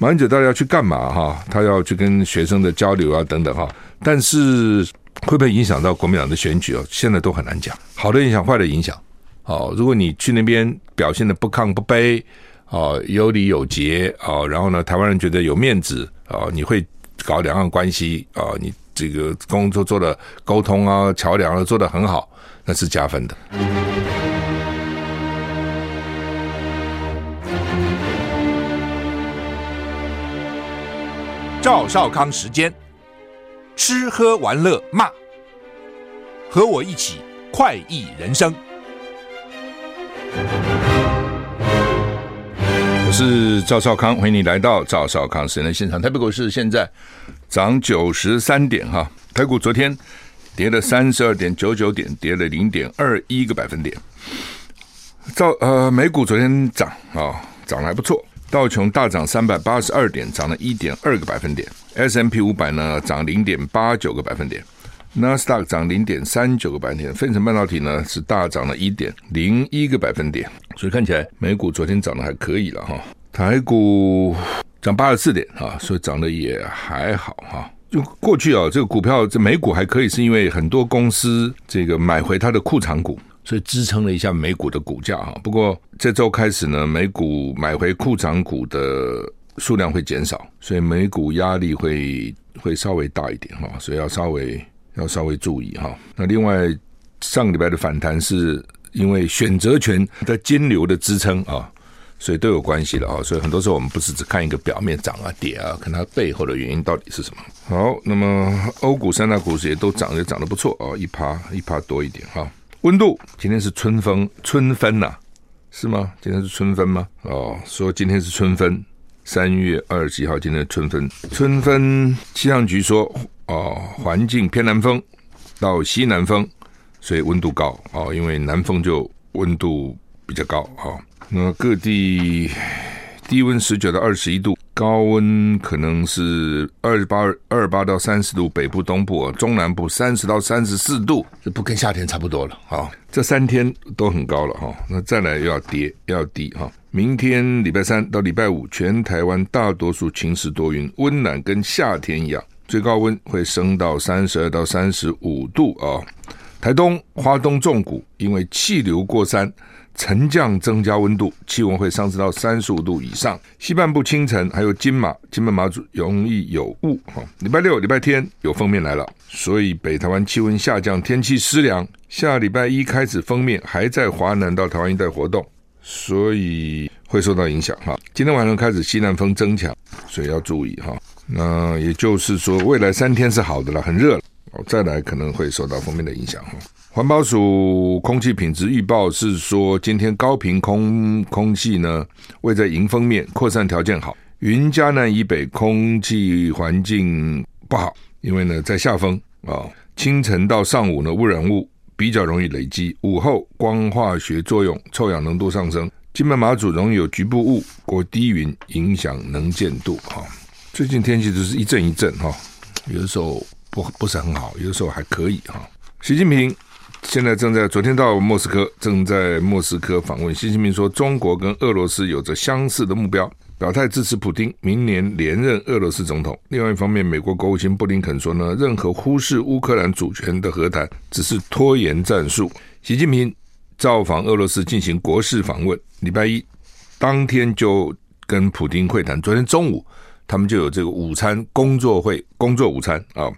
马英九到底要去干嘛哈？他要去跟学生的交流啊等等哈，但是会不会影响到国民党的选举哦？现在都很难讲，好的影响，坏的影响。哦，如果你去那边表现的不亢不卑，哦，有礼有节，哦，然后呢，台湾人觉得有面子，哦，你会搞两岸关系，哦，你这个工作做的沟通啊，桥梁啊做得很好，那是加分的。赵少康时间，吃喝玩乐骂，和我一起快意人生。我是赵少康，欢迎你来到赵少康时间的现场。台北股市现在涨九十三点哈，台股昨天跌了三十二点九九点，跌了零点二一个百分点。赵呃，美股昨天涨啊，涨得还不错。道琼大涨三百八十二点，涨了一点二个百分点。S&P 五百呢涨零点八九个百分点。纳斯达克涨零点三九个百分点。费城半导体呢是大涨了一点零一个百分点。所以看起来美股昨天涨得还可以了哈。台股涨八十四点啊，所以涨得也还好哈。就过去啊，这个股票这美股还可以，是因为很多公司这个买回它的库藏股。所以支撑了一下美股的股价哈，不过这周开始呢，美股买回库藏股的数量会减少，所以美股压力会会稍微大一点哈，所以要稍微要稍微注意哈。那另外上个礼拜的反弹是因为选择权的金流的支撑啊，所以都有关系了啊。所以很多时候我们不是只看一个表面涨啊跌啊，看它背后的原因到底是什么。好，那么欧股三大股市也都涨，也涨得不错啊，一趴一趴多一点哈。温度今天是春分，春分呐、是吗？今天是春分吗？哦，说今天是春分，三月二十几号，今天春分。春分气象局说，哦，环境偏南风到西南风，所以温度高哦，因为南风就温度比较高哦。那各地低温十九到二十一度。高温可能是二十八、二十八到三十度，北部、东部、中南部三十到三十四度，这不跟夏天差不多了啊？这三天都很高了哈，那再来又要跌，又要低哈。明天礼拜三到礼拜五，全台湾大多数晴时多云，温暖跟夏天一样，最高温会升到三十二到三十五度啊。台东、花东纵谷因为气流过山。沉降增加温度，气温会上升到三十五度以上。西半部清晨还有金马、金门马祖容易有雾。哈，礼拜六、礼拜天有封面来了，所以北台湾气温下降，天气湿凉。下礼拜一开始封面还在华南到台湾一带活动，所以会受到影响。哈，今天晚上开始西南风增强，所以要注意。哈，那也就是说，未来三天是好的了，很热了。哦，再来可能会受到封面的影响。哈。环保署空气品质预报是说，今天高频空空气呢位在迎风面，扩散条件好。云嘉南以北空气环境不好，因为呢在下风啊。清晨到上午呢污染物比较容易累积，午后光化学作用，臭氧浓度上升。金门马祖容易有局部雾或低云影响能见度哈。最近天气都是一阵一阵哈，有的时候不不是很好，有的时候还可以哈。习近平。现在正在昨天到莫斯科，正在莫斯科访问。习近平说，中国跟俄罗斯有着相似的目标，表态支持普丁明年连任俄罗斯总统。另外一方面，美国国务卿布林肯说呢，任何忽视乌克兰主权的和谈只是拖延战术。习近平造访俄罗斯进行国事访问，礼拜一当天就跟普丁会谈。昨天中午他们就有这个午餐工作会，工作午餐啊，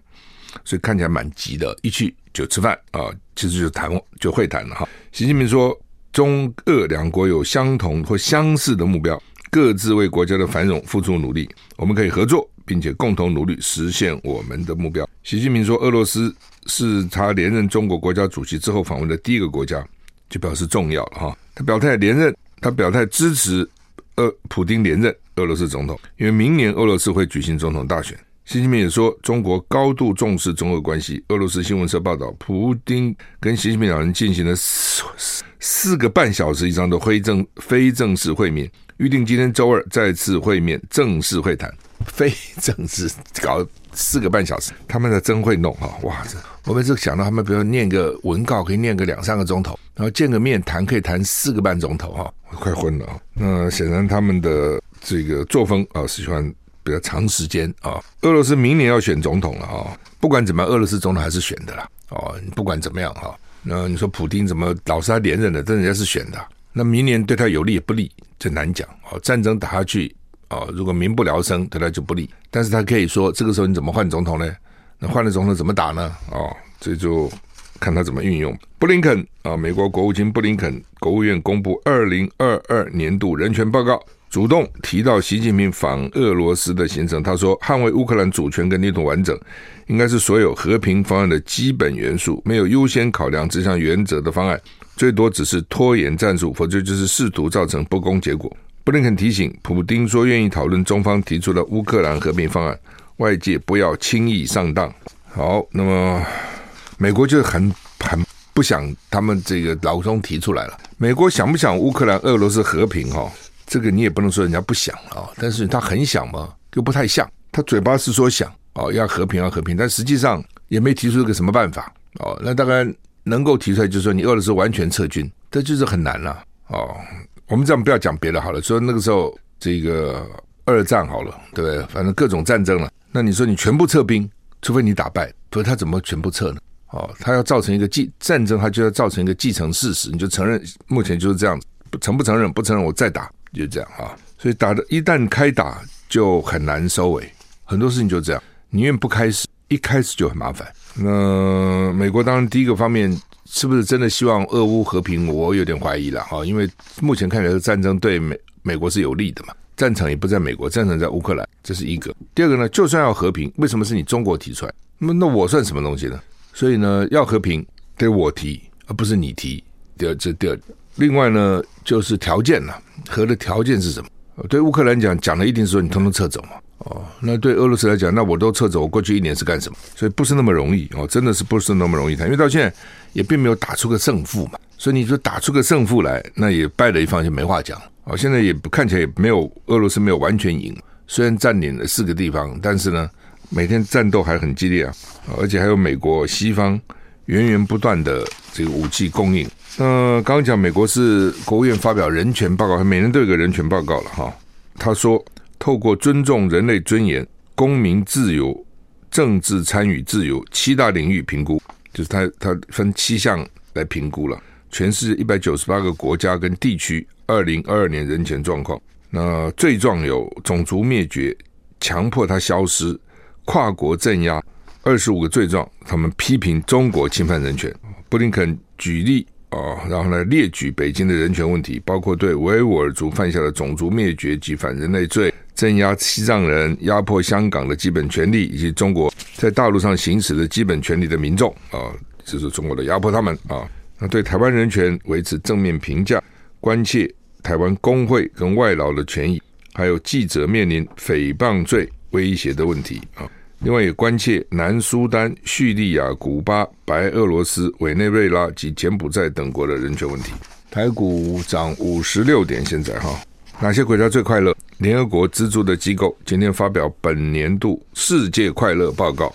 所以看起来蛮急的，一去。就吃饭啊，其实就谈就会谈了哈。习近平说，中俄两国有相同或相似的目标，各自为国家的繁荣付出努力。我们可以合作，并且共同努力实现我们的目标。习近平说，俄罗斯是他连任中国国家主席之后访问的第一个国家，就表示重要了哈。他表态连任，他表态支持俄普丁连任俄罗斯总统，因为明年俄罗斯会举行总统大选。习近平也说，中国高度重视中俄关系。俄罗斯新闻社报道，普京跟习近平两人进行了四四个半小时以上的非正非正式会面，预定今天周二再次会面，正式会谈。非正式搞四个半小时，他们的真会弄哈！哇，这我们是想到他们，比如念个文稿可以念个两三个钟头，然后见个面谈可以谈四个半钟头哈，我快昏了。那显然他们的。这个作风啊，是喜欢比较长时间啊。俄罗斯明年要选总统了啊，不管怎么样，俄罗斯总统还是选的啦。哦，不管怎么样哈，那你说普京怎么老是他连任的，但人家是选的。那明年对他有利也不利，这难讲。哦，战争打下去，哦，如果民不聊生，对他就不利。但是他可以说，这个时候你怎么换总统呢？那换了总统怎么打呢？哦，这就看他怎么运用。布林肯啊，美国国务卿布林肯，国务院公布二零二二年度人权报告。主动提到习近平访俄罗斯的行程，他说：“捍卫乌克兰主权跟领土完整，应该是所有和平方案的基本元素。没有优先考量这项原则的方案，最多只是拖延战术，否则就是试图造成不公结果。”布林肯提醒普丁说：“愿意讨论中方提出的乌克兰和平方案，外界不要轻易上当。”好，那么美国就很很不想他们这个老中提出来了。美国想不想乌克兰、俄罗斯和平？哈？这个你也不能说人家不想啊，但是他很想嘛，就不太像。他嘴巴是说想哦，要和平要和平，但实际上也没提出一个什么办法哦。那大概能够提出来，就是说你俄罗斯完全撤军，这就是很难了哦。我们这样不要讲别的好了，说那个时候这个二战好了，对不对？反正各种战争了，那你说你全部撤兵，除非你打败，所以他怎么全部撤呢？哦，他要造成一个继战争，他就要造成一个继承事实，你就承认目前就是这样子，承不承认？不承认，我再打。就这样啊，所以打的一旦开打就很难收尾，很多事情就这样，宁愿不开始，一开始就很麻烦。那美国当然第一个方面是不是真的希望俄乌和平？我有点怀疑了哈，因为目前看起来战争对美美国是有利的嘛，战场也不在美国，战场在乌克兰，这是一个。第二个呢，就算要和平，为什么是你中国提出来？那么那我算什么东西呢？所以呢，要和平得我提，而不是你提。第二，这第二。另外呢，就是条件了。和的条件是什么？对乌克兰讲，讲的一定是说你通通撤走嘛。哦，那对俄罗斯来讲，那我都撤走，我过去一年是干什么？所以不是那么容易哦，真的是不是那么容易谈。因为到现在也并没有打出个胜负嘛。所以你说打出个胜负来，那也败了一方就没话讲。哦，现在也不看起来也没有俄罗斯没有完全赢，虽然占领了四个地方，但是呢，每天战斗还很激烈啊，而且还有美国西方源源不断的这个武器供应。那刚刚讲，美国是国务院发表人权报告，每年都有个人权报告了哈。他说，透过尊重人类尊严、公民自由、政治参与自由七大领域评估，就是他他分七项来评估了全世界一百九十八个国家跟地区二零二二年人权状况。那罪状有种族灭绝、强迫他消失、跨国镇压，二十五个罪状，他们批评中国侵犯人权。布林肯举例。哦，然后呢，列举北京的人权问题，包括对维吾尔族犯下的种族灭绝及反人类罪，镇压西藏人，压迫香港的基本权利，以及中国在大陆上行使的基本权利的民众啊，这是中国的压迫他们啊。那对台湾人权维持正面评价，关切台湾工会跟外劳的权益，还有记者面临诽谤罪威胁的问题啊。另外也关切南苏丹、叙利亚、古巴、白俄罗斯、委内瑞拉及柬埔寨等国的人权问题。台股涨五十六点，现在哈，哪些国家最快乐？联合国资助的机构今天发表本年度世界快乐报告，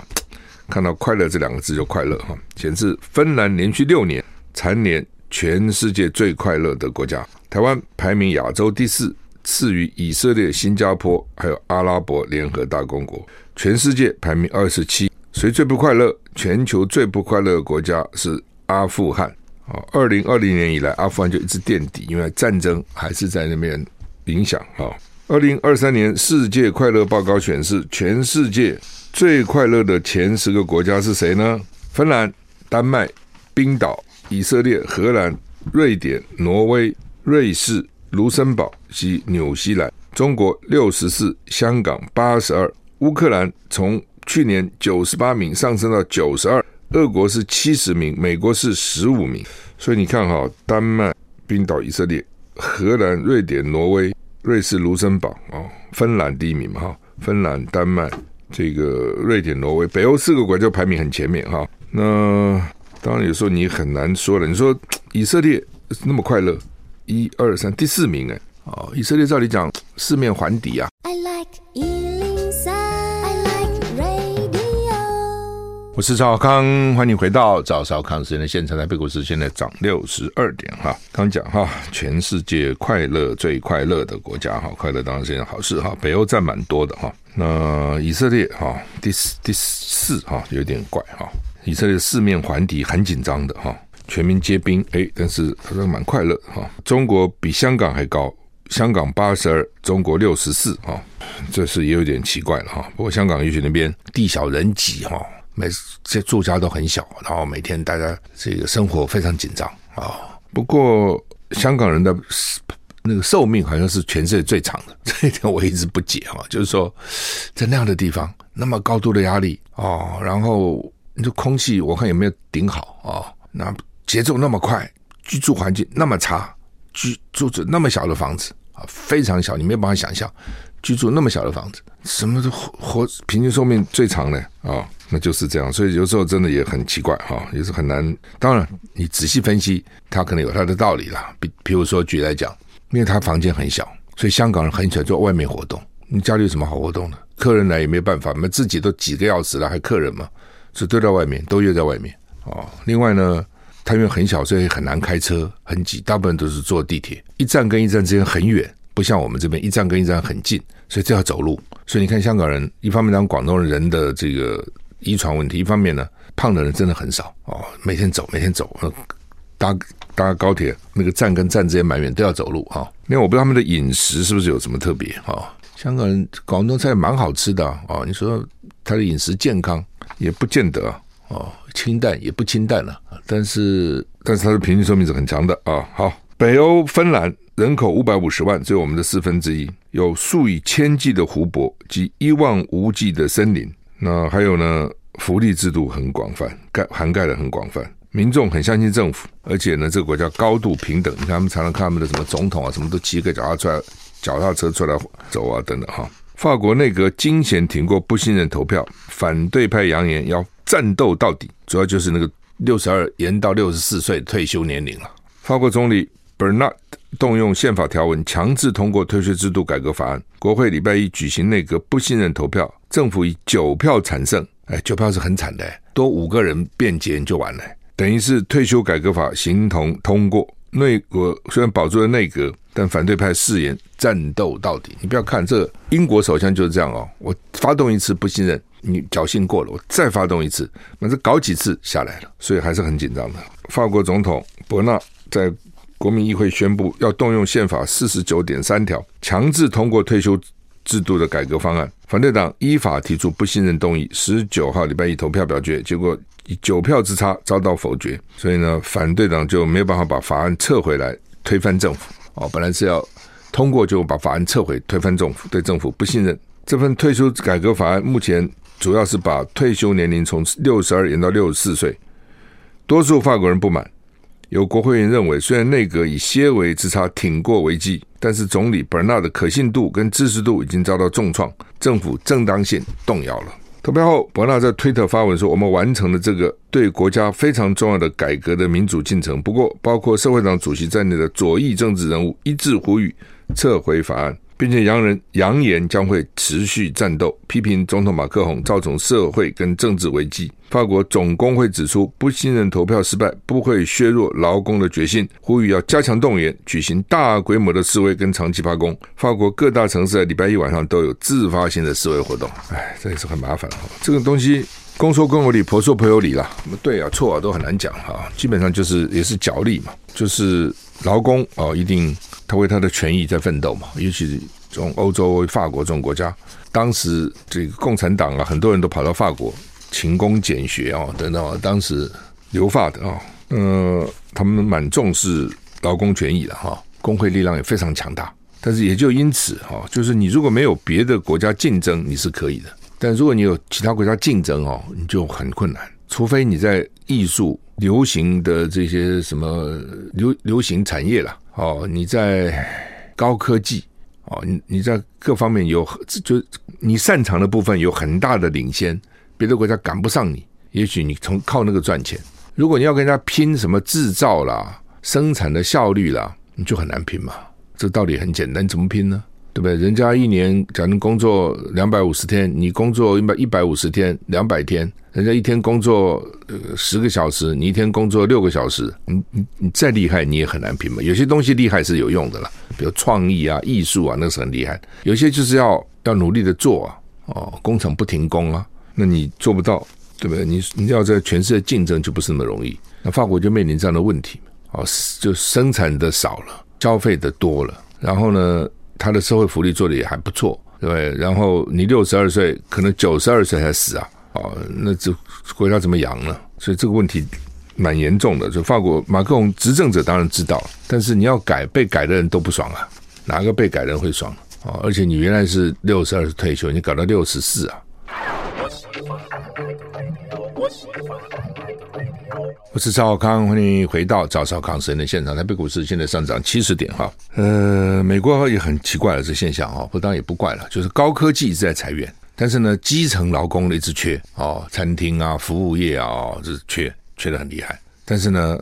看到“快乐”这两个字就快乐哈，显示芬兰连续六年蝉联全世界最快乐的国家，台湾排名亚洲第四。次于以色列、新加坡，还有阿拉伯联合大公国，全世界排名二十七。谁最不快乐？全球最不快乐的国家是阿富汗。啊，二零二零年以来，阿富汗就一直垫底，因为战争还是在那边影响。啊，二零二三年世界快乐报告显示，全世界最快乐的前十个国家是谁呢？芬兰、丹麦、冰岛、以色列、荷兰、瑞典、挪威、瑞士。卢森堡及纽西兰，中国六十四，香港八十二，乌克兰从去年九十八名上升到九十二，俄国是七十名，美国是十五名。所以你看哈，丹麦、冰岛、以色列、荷兰、瑞典、挪威、瑞士、卢森堡啊，芬兰第一名嘛哈，芬兰、丹麦、这个瑞典、挪威，北欧四个国家排名很前面哈。那当然有时候你很难说了，你说以色列那么快乐。一二三，第四名哎，哦，以色列照理讲四面环敌啊。I like 103, I like radio。我我是赵少康，欢迎回到赵少康时间的现场。台北股市现在涨六十二点哈。刚讲哈，全世界快乐最快乐的国家哈，快乐当然是件好事哈。北欧占蛮多的哈。那以色列哈，第四第四哈有点怪哈。以色列四面环敌，很紧张的哈，全民皆兵哎，但是还是蛮快乐哈。中国比香港还高，香港八十二，中国六十四哈，这是也有点奇怪了哈。不过香港也许那边地小人挤哈。每这住家都很小，然后每天大家这个生活非常紧张啊。不过香港人的那个寿命好像是全世界最长的，这一点我一直不解哈。就是说，在那样的地方，那么高度的压力啊，然后你这空气我看有没有顶好啊？那节奏那么快，居住环境那么差，居住着那么小的房子啊，非常小，你没有办法想象居住那么小的房子，什么都活活平均寿命最长的啊。那就是这样，所以有时候真的也很奇怪哈，也是很难。当然，你仔细分析，他可能有他的道理啦。比比如说，举来讲，因为他房间很小，所以香港人很喜欢做外面活动。你家里有什么好活动的？客人来也没办法，我们自己都挤个要死了，还客人嘛？所以都在外面，都约在外面哦。另外呢，他因为很小，所以很难开车，很挤，大部分都是坐地铁，一站跟一站之间很远，不像我们这边一站跟一站很近，所以这要走路。所以你看，香港人一方面讲广东人的这个。遗传问题，一方面呢，胖的人真的很少哦，每天走，每天走，搭搭高铁，那个站跟站之间蛮远，都要走路哈。因为我不知道他们的饮食是不是有什么特别哈。香港人广东菜蛮好吃的啊，你说他的饮食健康也不见得哦，清淡也不清淡了，啊但是但是它的平均寿命是很长的啊。好，北欧芬兰人口五百五十万，只有我们的四分之一，有数以千计的湖泊及一望无际的森林。那还有呢，福利制度很广泛，盖涵盖的很广泛，民众很相信政府，而且呢，这个国家高度平等。你看他们常常看他们的什么总统啊，什么都骑个脚踏车、脚踏车出来走啊，等等哈。法国内阁惊险挺过不信任投票，反对派扬言要战斗到底，主要就是那个六十二延到六十四岁退休年龄了。法国总理 Bernard 动用宪法条文强制通过退休制度改革法案，国会礼拜一举行内阁不信任投票。政府以九票产胜，哎，九票是很惨的，多五个人辩解就完了，等于是退休改革法形同通过。内阁虽然保住了内阁，但反对派誓言战斗到底。你不要看这，英国首相就是这样哦，我发动一次不信任，你侥幸过了，我再发动一次，反正搞几次下来了，所以还是很紧张的。法国总统伯纳在国民议会宣布要动用宪法四十九点三条，强制通过退休制度的改革方案，反对党依法提出不信任动议，十九号礼拜一投票表决，结果以九票之差遭到否决，所以呢，反对党就没有办法把法案撤回来，推翻政府。哦，本来是要通过就把法案撤回，推翻政府，对政府不信任。这份退休改革法案目前主要是把退休年龄从六十二延到六十四岁，多数法国人不满。有国会议员认为，虽然内阁以些微之差挺过危机，但是总理伯纳的可信度跟支持度已经遭到重创，政府正当性动摇了。投票后，伯纳在推特发文说：“我们完成了这个对国家非常重要的改革的民主进程。不过，包括社会党主席在内的左翼政治人物一致呼吁撤回法案。”并且扬人扬言将会持续战斗，批评总统马克宏造成社会跟政治危机。法国总工会指出，不信任投票失败不会削弱劳工的决心，呼吁要加强动员，举行大规模的示威跟长期罢工。法国各大城市在礼拜一晚上都有自发性的示威活动。哎，这也是很麻烦哈。这个东西公说公有理，婆说婆有理啦。对啊，错啊，都很难讲哈。基本上就是也是角力嘛，就是劳工哦，一定。他为他的权益在奋斗嘛，尤其是从欧洲、法国这种国家，当时这个共产党啊，很多人都跑到法国勤工俭学啊，等等，当时留法的啊，呃，他们蛮重视劳工权益的哈，工会力量也非常强大。但是也就因此哈，就是你如果没有别的国家竞争，你是可以的；但如果你有其他国家竞争哦，你就很困难。除非你在艺术流行的这些什么流流行产业啦。哦，你在高科技哦，你你在各方面有就你擅长的部分有很大的领先，别的国家赶不上你。也许你从靠那个赚钱。如果你要跟人家拼什么制造啦、生产的效率啦，你就很难拼嘛。这道理很简单，怎么拼呢？对不对？人家一年假如工作两百五十天，你工作一百一百五十天，两百天，人家一天工作呃十个小时，你一天工作六个小时，你你你再厉害，你也很难拼嘛。有些东西厉害是有用的啦，比如创意啊、艺术啊，那是很厉害。有些就是要要努力的做啊，哦，工厂不停工啊，那你做不到，对不对？你你要在全世界竞争就不是那么容易。那法国就面临这样的问题，哦，就生产的少了，消费的多了，然后呢？他的社会福利做得也还不错，对？然后你六十二岁，可能九十二岁才死啊，哦，那这国家怎么养呢？所以这个问题蛮严重的。就法国马克龙执政者当然知道，但是你要改，被改的人都不爽啊，哪个被改的人会爽啊？而且你原来是六十二岁退休，你搞到六十四啊。我是赵少康，欢迎回到赵少康时的现场。台北股市现在上涨七十点哈。呃，美国也很奇怪了这现象哈，不当也不怪了，就是高科技一直在裁员，但是呢，基层劳工一直缺哦，餐厅啊、服务业啊，这是缺缺得很厉害。但是呢，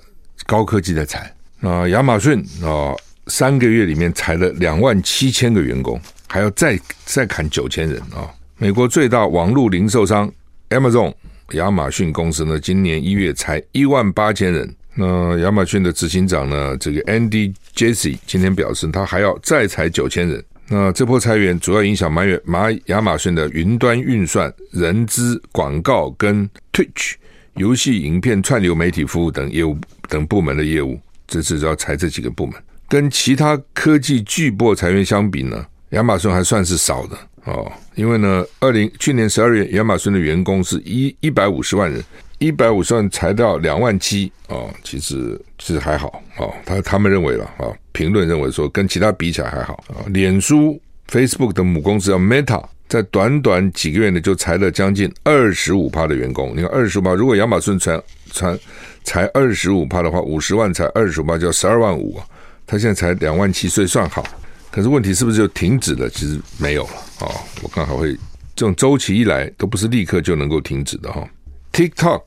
高科技在裁。那亚马逊啊，三个月里面裁了两万七千个员工，还要再再砍九千人啊。美国最大网络零售商 Amazon。亚马逊公司呢，今年一月裁一万八千人。那亚马逊的执行长呢，这个 Andy Jassy 今天表示，他还要再裁九千人。那这波裁员主要影响马远马亚马逊的云端运算、人资、广告跟 Twitch 游戏、影片串流媒体服务等业务等部门的业务。这次要裁这几个部门，跟其他科技巨擘裁员相比呢，亚马逊还算是少的。哦，因为呢，二零去年十二月，亚马逊的员工是一一百五十万人，一百五十万裁到两万七，哦，其实其实还好，哦，他他们认为了，啊、评论认为说跟其他比起来还好，啊、脸书 Facebook 的母公司叫 Meta，在短短几个月呢就裁了将近二十五趴的员工，你看二十五趴，如果亚马逊裁裁裁二十五趴的话，五十万裁二十五趴就要十二万五啊，他现在才两万七，所以算好。可是问题是不是就停止了？其实没有了啊、哦！我刚好会这种周期一来，都不是立刻就能够停止的哈、哦。TikTok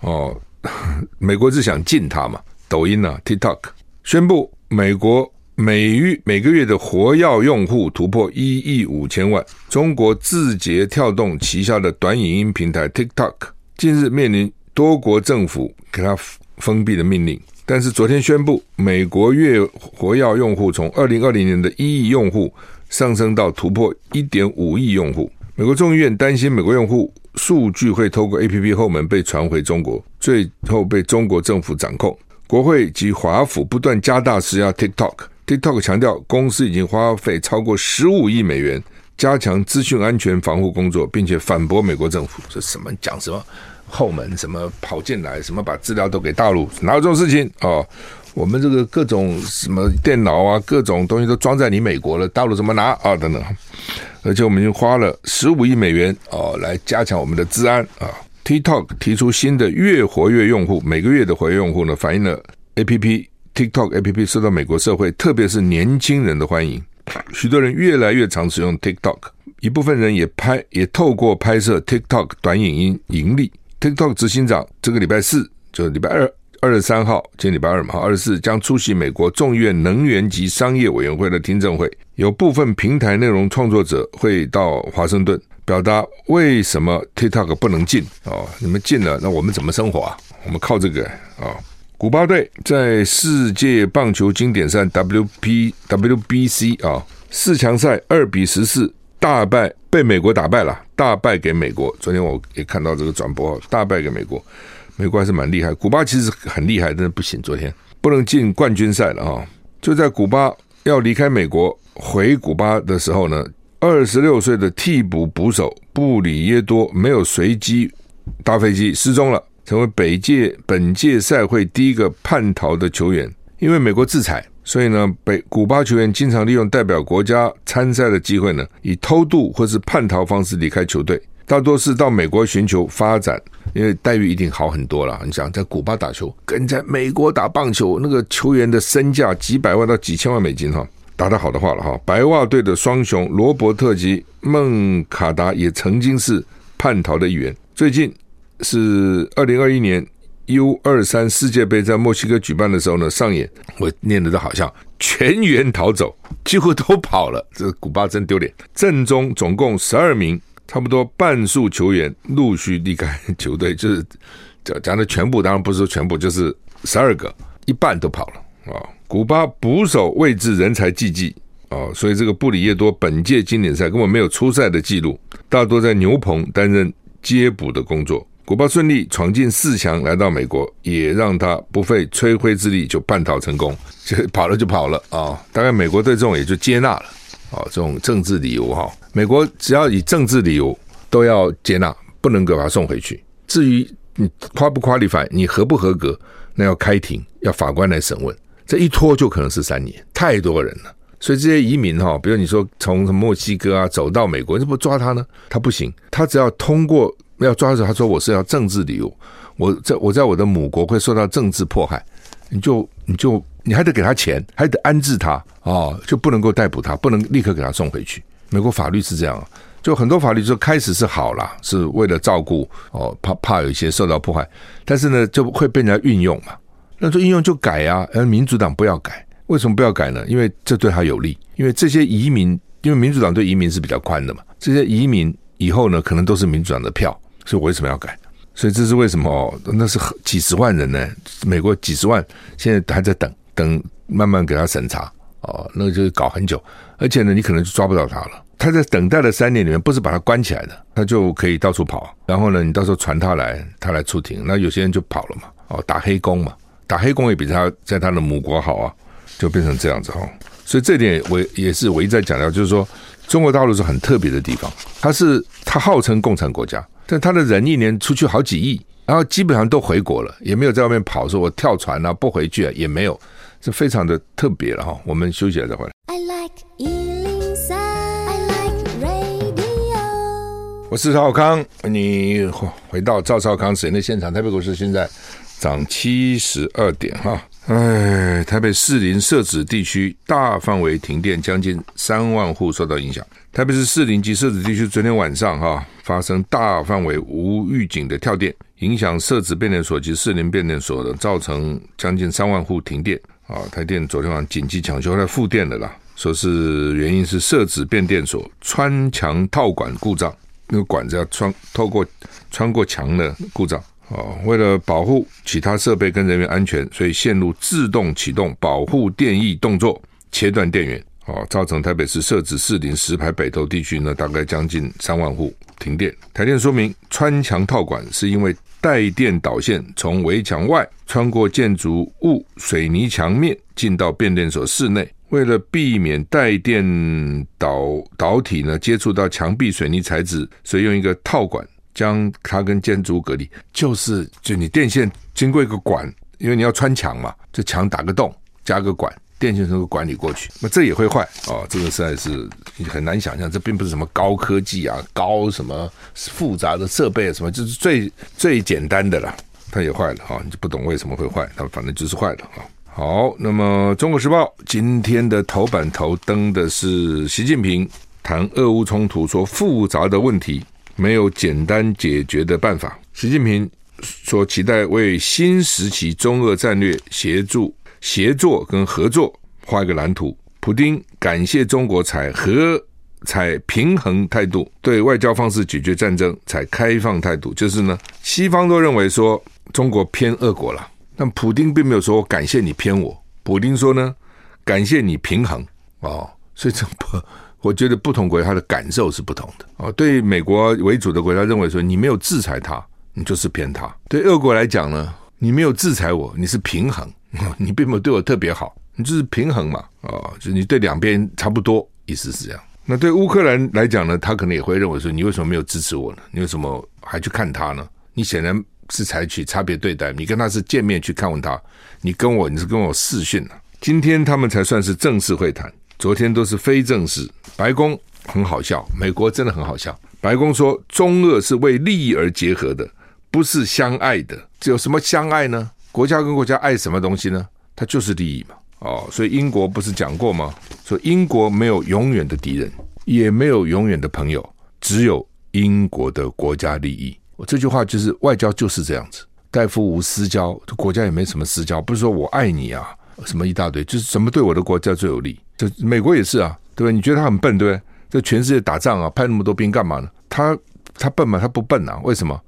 哦，美国是想禁它嘛？抖音呢、啊？TikTok 宣布，美国每月每个月的活跃用户突破一亿五千万。中国字节跳动旗下的短影音平台 TikTok 近日面临多国政府给它封闭的命令。但是昨天宣布，美国月活跃用户从二零二零年的一亿用户上升到突破一点五亿用户。美国众议院担心美国用户数据会透过 APP 后门被传回中国，最后被中国政府掌控。国会及华府不断加大施压 TikTok。TikTok 强调，公司已经花费超过十五亿美元加强资讯安全防护工作，并且反驳美国政府这什么讲什么。后门什么跑进来，什么把资料都给大陆，哪有这种事情哦？我们这个各种什么电脑啊，各种东西都装在你美国了，大陆怎么拿啊？等等，而且我们已经花了十五亿美元哦，来加强我们的治安啊。TikTok 提出新的月活跃用户，每个月的活跃用户呢，反映了 APP TikTok APP 受到美国社会，特别是年轻人的欢迎，许多人越来越常使用 TikTok，一部分人也拍也透过拍摄 TikTok 短影音盈利。TikTok 执行长这个礼拜四，就是礼拜二二十三号，今天礼拜二嘛，二十四将出席美国众议院能源及商业委员会的听证会，有部分平台内容创作者会到华盛顿表达为什么 TikTok 不能进哦，你们进了，那我们怎么生活啊？我们靠这个啊、哦。古巴队在世界棒球经典赛 WP WBC 啊、四强赛二比十四。大败被美国打败了，大败给美国。昨天我也看到这个转播，大败给美国，美国还是蛮厉害。古巴其实很厉害，但是不行，昨天不能进冠军赛了啊！就在古巴要离开美国回古巴的时候呢，二十六岁的替补捕手布里耶多没有随机搭飞机失踪了，成为本届本届赛会第一个叛逃的球员，因为美国制裁。所以呢，北古巴球员经常利用代表国家参赛的机会呢，以偷渡或是叛逃方式离开球队，大多是到美国寻求发展，因为待遇一定好很多了。你想在古巴打球，跟在美国打棒球，那个球员的身价几百万到几千万美金哈，打得好的话了哈。白袜队的双雄罗伯特及孟卡达也曾经是叛逃的一员，最近是二零二一年。U 二三世界杯在墨西哥举办的时候呢，上演我念的都好像全员逃走，几乎都跑了。这古巴真丢脸。阵中总共十二名，差不多半数球员陆续离开球队，就是讲讲的全部，当然不是说全部，就是十二个，一半都跑了啊。古巴捕手位置人才济济啊，所以这个布里叶多本届经典赛根本没有出赛的记录，大多在牛棚担任接捕的工作。古巴顺利闯进四强，来到美国，也让他不费吹灰之力就叛逃成功，就跑了就跑了啊！大概美国对这种也就接纳了啊，这种政治理由哈，美国只要以政治理由都要接纳，不能够把他送回去。至于你夸不夸你反你合不合格，那要开庭，要法官来审问，这一拖就可能是三年，太多人了。所以这些移民哈，比如你说从墨西哥啊走到美国，你怎么抓他呢？他不行，他只要通过。要抓的时候，他说我是要政治理由，我在我在我的母国会受到政治迫害，你就你就你还得给他钱，还得安置他啊、就不能够逮捕他，不能立刻给他送回去。美国法律是这样，就很多法律说开始是好啦，是为了照顾哦，怕怕有一些受到迫害，但是呢就会被人家运用嘛。那说运用就改啊，而民主党不要改，为什么不要改呢？因为这对他有利，因为这些移民，因为民主党对移民是比较宽的嘛，这些移民以后呢可能都是民主党的票。所以我为什么要改？所以这是为什么哦？那是几十万人呢，美国几十万现在还在等等，慢慢给他审查哦，那个就是搞很久，而且呢，你可能就抓不到他了。他在等待的三年里面，不是把他关起来的，他就可以到处跑。然后呢，你到时候传他来，他来出庭，那有些人就跑了嘛，哦，打黑工嘛，打黑工也比他在他的母国好啊，就变成这样子哈。所以这点我也是我一再强调，就是说中国大陆是很特别的地方，它是它号称共产国家。但他的人一年出去好几亿，然后基本上都回国了，也没有在外面跑，说我跳船啊不回去啊，也没有，是非常的特别了哈。我们休息了再回来。I like 103, I like radio。我是赵康，你回到赵少康时间的现场。台北股市现在涨七十二点哈。哎，台北士林社子地区大范围停电，将近三万户受到影响。台北市士林及社子地区，昨天晚上哈发生大范围无预警的跳电，影响社子变电所及士林变电所的，造成将近三万户停电。啊，台电昨天晚上紧急抢修，后来复电的啦，说是原因是设置变电所穿墙套管故障，那个管子要穿透过穿过墙的故障。哦，为了保护其他设备跟人员安全，所以线路自动启动保护电役动作，切断电源。哦，造成台北市设置四零、石牌、北投地区呢，大概将近三万户停电。台电说明，穿墙套管是因为带电导线从围墙外穿过建筑物水泥墙面进到变电所室内，为了避免带电导导体呢接触到墙壁水泥材质，所以用一个套管将它跟建筑隔离。就是，就你电线经过一个管，因为你要穿墙嘛，这墙打个洞，加个管。电线从管理过去，那这也会坏哦。这个实在是你很难想象，这并不是什么高科技啊、高什么复杂的设备啊，什么就是最最简单的了，它也坏了哈。你就不懂为什么会坏，它反正就是坏了哈。好，那么《中国时报》今天的头版头登的是习近平谈俄乌冲突，说复杂的问题没有简单解决的办法。习近平说期待为新时期中俄战略协助。协作跟合作画一个蓝图。普丁感谢中国采和采平衡态度，对外交方式解决战争采开放态度。就是呢，西方都认为说中国偏俄国了，但普丁并没有说感谢你偏我。普丁说呢，感谢你平衡哦。所以这不，我觉得不同国家他的感受是不同的啊。对美国为主的国家认为说你没有制裁他，你就是偏他。对俄国来讲呢，你没有制裁我，你是平衡。你并没有对我特别好，你就是平衡嘛，啊、就你对两边差不多，意思是这样。那对乌克兰来讲呢，他可能也会认为说，你为什么没有支持我呢？你为什么还去看他呢？你显然是采取差别对待，你跟他是见面去看望他，你跟我你是跟我视讯了。今天他们才算是正式会谈，昨天都是非正式。白宫很好笑，美国真的很好笑。白宫说，中俄是为利益而结合的，不是相爱的。这有什么相爱呢？国家跟国家爱什么东西呢？它就是利益嘛。哦，所以英国不是讲过吗？说英国没有永远的敌人，也没有永远的朋友，只有英国的国家利益。这句话就是外交就是这样子。代夫无私交，国家也没什么私交，不是说我爱你啊，什么一大堆，就是什么对我的国家最有利。就美国也是啊，对不对？你觉得他很笨，对不对？这全世界打仗啊，派那么多兵干嘛呢？他他笨吗？他不笨啊？为什么？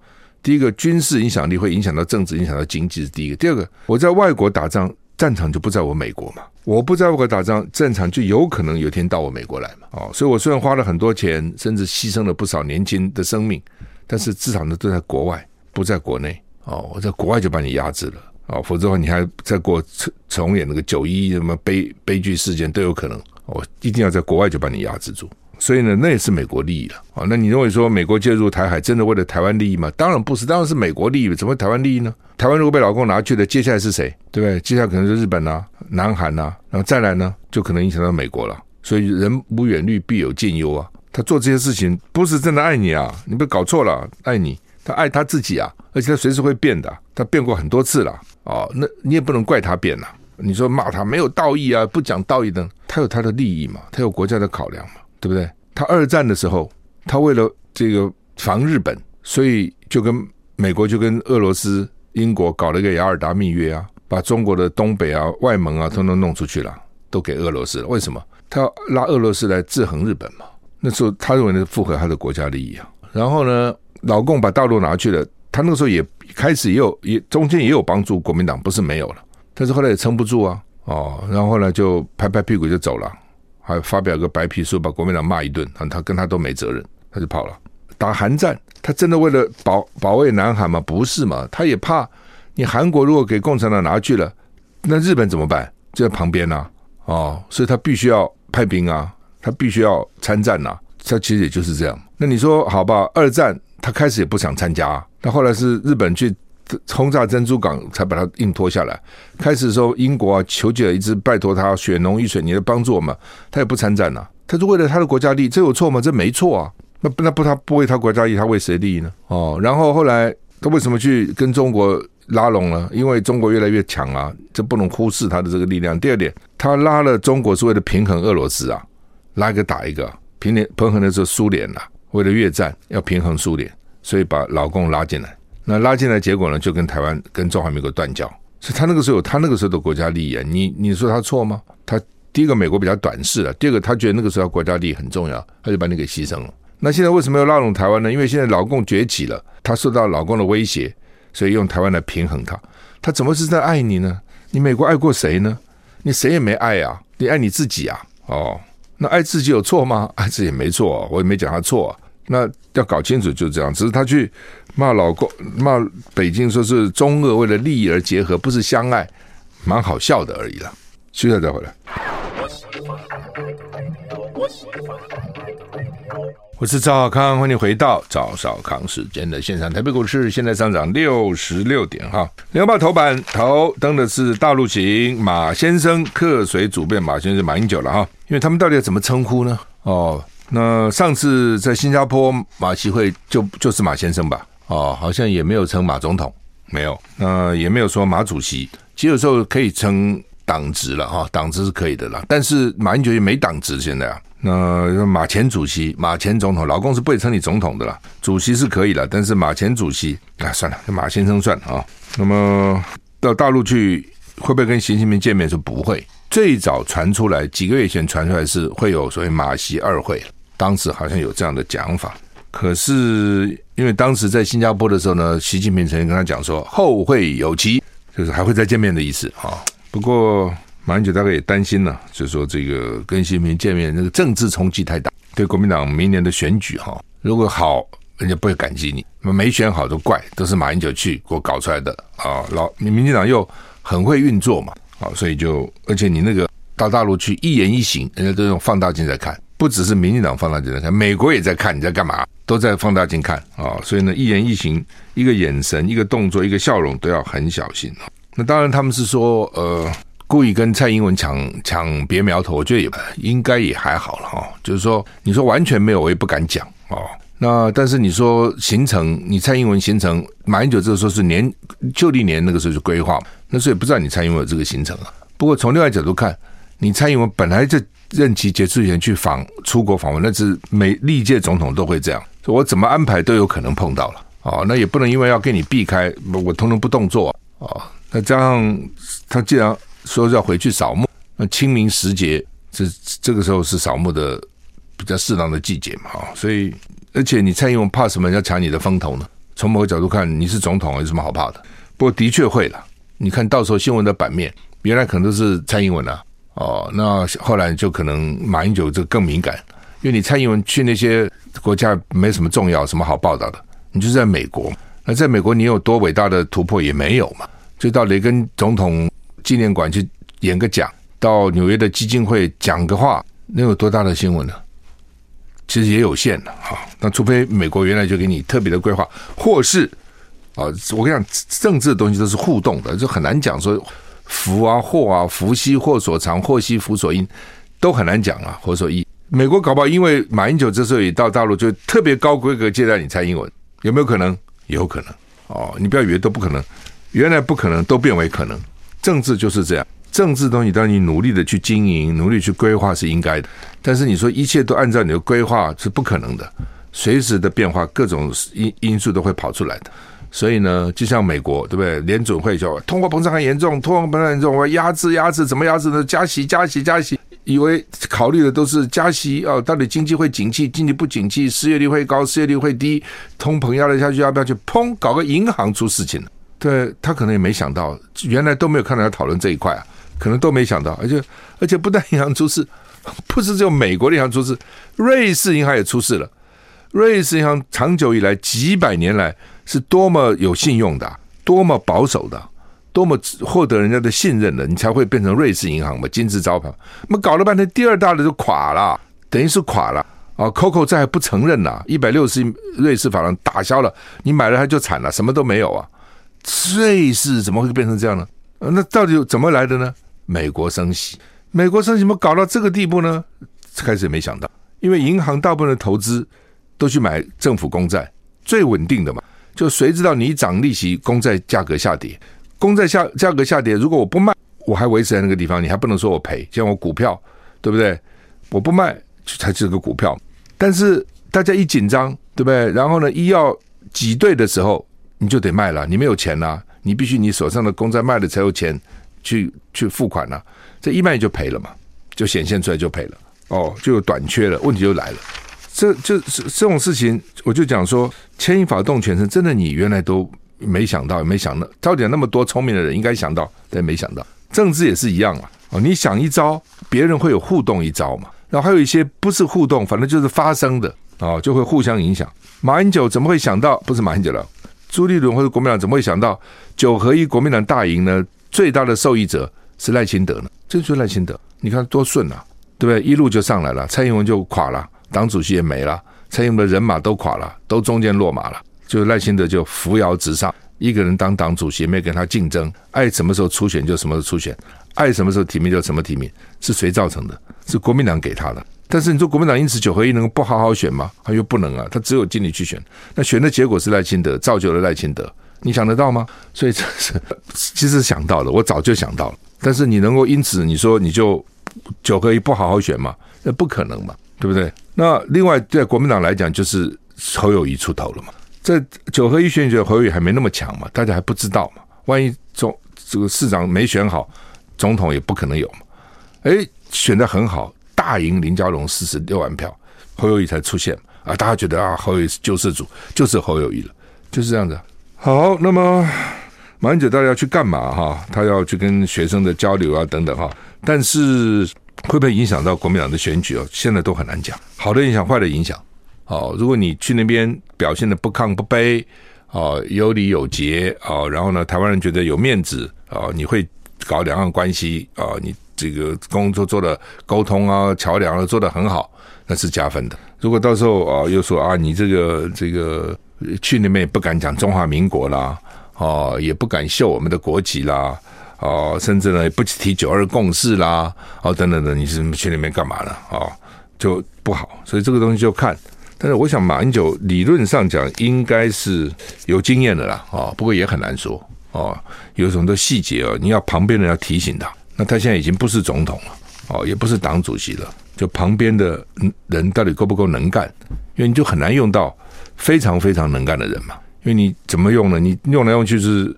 第一个，军事影响力会影响到政治，影响到经济是第一个。第二个，我在外国打仗，战场就不在我美国嘛。我不在外国打仗，战场就有可能有一天到我美国来嘛。哦，所以我虽然花了很多钱，甚至牺牲了不少年轻的生命，但是至少呢都在国外，不在国内。哦，我在国外就把你压制了。哦，否则的话，你还再过重重演那个九一什么悲悲剧事件都有可能。我一定要在国外就把你压制住。所以呢，那也是美国利益了。哦，那你认为说美国介入台海真的为了台湾利益吗？当然不是，当然是美国利益。怎么台湾利益呢？台湾如果被老公拿去了，接下来是谁？对不对？接下来可能是日本呐、啊、南韩呐、啊，然后再来呢，就可能影响到美国了。所以人无远虑，必有近忧啊。他做这些事情不是真的爱你啊，你不搞错了，爱你，他爱他自己啊，而且他随时会变的，他变过很多次了。哦，那你也不能怪他变了。你说骂他没有道义啊，不讲道义的，他有他的利益嘛，他有国家的考量嘛，对不对？他二战的时候，他为了这个防日本，所以就跟美国就跟俄罗斯、英国搞了一个雅尔达密约啊，把中国的东北啊、外蒙啊，通通弄出去了，都给俄罗斯了。为什么？他要拉俄罗斯来制衡日本嘛？那时候他认为那是符合他的国家利益啊。然后呢，老共把大陆拿去了，他那个时候也开始也有也中间也有帮助国民党，不是没有了。但是后来也撑不住啊，哦，然后后来就拍拍屁股就走了，还发表个白皮书把国民党骂一顿，他跟他都没责任，他就跑了。打韩战，他真的为了保保卫南韩吗？不是嘛？他也怕你韩国如果给共产党拿去了，那日本怎么办？就在旁边呐、啊，哦，所以他必须要派兵啊，他必须要参战呐、他其实也就是这样。那你说好吧？二战他开始也不想参加、啊，那后来是日本去。轰炸珍珠港才把他硬拖下来。开始的时候，英国啊求救，一直拜托他血浓于水，你的帮助我们，他也不参战呐、他是为了他的国家利益，这有错吗？这没错啊。那不那不他不为他国家利益，他为谁利益呢？哦，然后后来他为什么去跟中国拉拢呢？因为中国越来越强啊，这不能忽视他的这个力量。第二点，他拉了中国是为了平衡俄罗斯啊，拉一个打一个，平衡平衡的是苏联啊，为了越战要平衡苏联，所以把老共拉进来。那拉进来，结果呢，就跟台湾、跟中华民国断交。所以他那个时候有他那个时候的国家利益啊，你你说他错吗？他第一个美国比较短视了，第二个他觉得那个时候国家利益很重要，他就把你给牺牲了。那现在为什么要拉拢台湾呢？因为现在老共崛起了，他受到老共的威胁，所以用台湾来平衡他。他怎么是在爱你呢？你美国爱过谁呢？你谁也没爱啊，你爱你自己啊。哦，那爱自己有错吗？爱自己也没错，我也没讲他错。那要搞清楚就是这样，只是他去骂老公、骂北京，说是中俄为了利益而结合，不是相爱，蛮好笑的而已了。休息再回来。我是赵少康，欢迎回到赵少康时间的现场。台北股市现在上涨六十六点哈。联合报头版头登的是大陆行马先生，客随主便马先生马英九了哈。因为他们到底要怎么称呼呢？哦。那上次在新加坡马习会就就是马先生吧？哦，好像也没有称马总统，没有，那也没有说马主席。其实有时候可以称党职了哈，党职是可以的啦。但是马英九也没党职现在啊。那马前主席、马前总统，老公是不会称你总统的啦。主席是可以了，但是马前主席啊，算了，马先生算啊。那么到大陆去会不会跟习近平见面？说不会。最早传出来几个月前传出来是会有所谓马习二会。当时好像有这样的讲法，可是因为当时在新加坡的时候呢，习近平曾经跟他讲说后会有期，就是还会再见面的意思啊。不过马英九大概也担心了，就说这个跟习近平见面，那个政治冲击太大，对国民党明年的选举哈，如果好，人家不会感激你；没选好都怪，都是马英九去给我搞出来的啊。老你民进党又很会运作嘛，啊，所以就而且你那个到大陆去一言一行，人家都用放大镜在看。不只是民进党放大镜在看，美国也在看你在干嘛，都在放大镜看啊！所以呢，一言一行、一个眼神、一个动作、一个笑容都要很小心。那当然，他们是说呃，故意跟蔡英文抢抢别苗头，我觉得也应该也还好了哈。就是说，你说完全没有，我也不敢讲哦。那但是你说行程，你蔡英文行程，马英九这个时候是年旧历年那个时候就规划，那所以不知道你蔡英文有这个行程啊。不过从另外角度看，你蔡英文本来就。任期结束前去访出国访问，那是每历届总统都会这样。我怎么安排都有可能碰到了哦，那也不能因为要跟你避开，我通通不动作哦。那加上他既然说要回去扫墓，那清明时节这这个时候是扫墓的比较适当的季节嘛，所以而且你蔡英文怕什么要抢你的风头呢？从某个角度看，你是总统有什么好怕的？不过的确会了，你看到时候新闻的版面，原来可能都是蔡英文啊。哦，那后来就可能马英九就更敏感，因为你蔡英文去那些国家没什么重要，什么好报道的，你就是在美国，那在美国你有多伟大的突破也没有嘛，就到雷根总统纪念馆去演个讲，到纽约的基金会讲个话，能有多大的新闻呢？其实也有限的哈。那除非美国原来就给你特别的规划，或是啊，我跟你讲，政治的东西都是互动的，就很难讲说。福啊祸啊福兮祸所长，祸兮福所因，都很难讲啊。或者说一美国搞不好，因为马英九这时候也到大陆，就特别高规格接待你蔡英文，有没有可能？有可能哦。你不要以为都不可能，原来不可能都变为可能。政治就是这样，政治东西当你努力的去经营，努力去规划是应该的。但是你说一切都按照你的规划是不可能的，随时的变化，各种因因素都会跑出来的。所以呢，就像美国，对不对？联准会就通货膨胀很严重，通货膨胀严重，我要压制压制，怎么压制呢？加息加息加息，以为考虑的都是加息哦，到底经济会景气，经济不景气，失业率会高，失业率会低，通膨压了下去，要不要去砰搞个银行出事情呢？对，他可能也没想到，原来都没有看到他讨论这一块啊，可能都没想到，而且而且不但银行出事，不是只有美国的银行出事，瑞士银行也出事了。瑞士银行长久以来几百年来。是多么有信用的，多么保守的，多么获得人家的信任的，你才会变成瑞士银行嘛，金字招牌。那么搞了半天，第二大的就垮了，等于是垮了啊！Coco 这还不承认呐，一百六十亿瑞士法郎打消了，你买了它就惨了，什么都没有啊！瑞士怎么会变成这样呢？那到底怎么来的呢？美国升息，美国升息怎么搞到这个地步呢？开始也没想到，因为银行大部分的投资都去买政府公债，最稳定的嘛。就谁知道你涨利息，公债价格下跌，公债下价格下跌，如果我不卖，我还维持在那个地方，你还不能说我赔，像我股票，对不对？我不卖才是个股票。但是大家一紧张，对不对？然后呢，一要挤兑的时候，你就得卖了，你没有钱呐，你必须你手上的公债卖了才有钱去去付款呐，这一卖就赔了嘛，就显现出来就赔了，哦，就有短缺了，问题就来了。这就是这种事情，我就讲说，牵一发动全身，真的你原来都没想到，没想到，到底那么多聪明的人应该想到，但没想到，政治也是一样嘛。哦，你想一招，别人会有互动一招嘛。然后还有一些不是互动，反正就是发生的哦，就会互相影响。马英九怎么会想到？不是马英九了，朱立伦或者国民党怎么会想到九合一国民党大赢呢？最大的受益者是赖清德呢？这就是赖清德，你看多顺啊，对不对？一路就上来了，蔡英文就垮了。党主席也没了，蔡英文的人马都垮了，都中间落马了，就赖清德就扶摇直上，一个人当党主席，没跟他竞争，爱什么时候出选就什么时候出选，爱什么时候提名就什么提名，是谁造成的？是国民党给他的。但是你说国民党因此九合一能够不好好选吗？他又不能啊，他只有尽力去选。那选的结果是赖清德，造就了赖清德，你想得到吗？所以这是 其实想到了，我早就想到了。但是你能够因此你说你就九合一不好好选吗？那不可能嘛。对不对？那另外，在国民党来讲，就是侯友谊出头了嘛。这九合一选举，侯友宜还没那么强嘛，大家还不知道嘛。万一总这个市长没选好，总统也不可能有嘛。哎，选得很好，大赢林佳龙四十六万票，侯友宜才出现啊！大家觉得啊，侯友宜是救世主，就是侯友宜了，就是这样子。好，那么马英九到底要去干嘛哈？他要去跟学生的交流啊，等等哈。但是。会不会影响到国民党的选举哦？现在都很难讲，好的影响，坏的影响。哦，如果你去那边表现得不亢不卑，哦，有礼有节，哦，然后呢，台湾人觉得有面子，哦，你会搞两岸关系，哦，你这个工作做的沟通啊、桥梁啊做得很好，那是加分的。如果到时候啊，又说啊，你这个这个去那边也不敢讲中华民国啦，哦，也不敢秀我们的国籍啦。哦，甚至呢，不提九二共识啦，哦，等等的，你是去那边干嘛了？哦，就不好，所以这个东西就看。但是我想，马英九理论上讲应该是有经验的啦，哦，不过也很难说，哦，有很多细节哦，你要旁边的人要提醒他。那他现在已经不是总统了，哦，也不是党主席了，就旁边的人到底够不够能干？因为你就很难用到非常非常能干的人嘛。因为你怎么用呢？你用来用去是，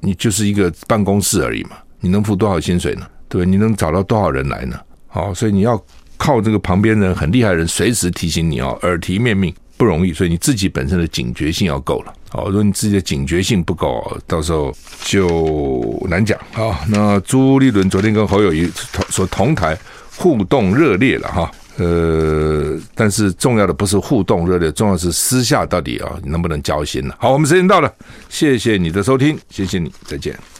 你就是一个办公室而已嘛。你能付多少薪水呢？对，你能找到多少人来呢？好，所以你要靠这个旁边人很厉害的人随时提醒你哦，耳提面命不容易。所以你自己本身的警觉性要够了。好，如果你自己的警觉性不够，到时候就难讲。好，那朱立伦昨天跟侯友谊说同台互动热烈了哈。呃，但是重要的不是互动热烈，重要是私下到底啊能不能交心呢？好，我们时间到了，谢谢你的收听，谢谢你，再见。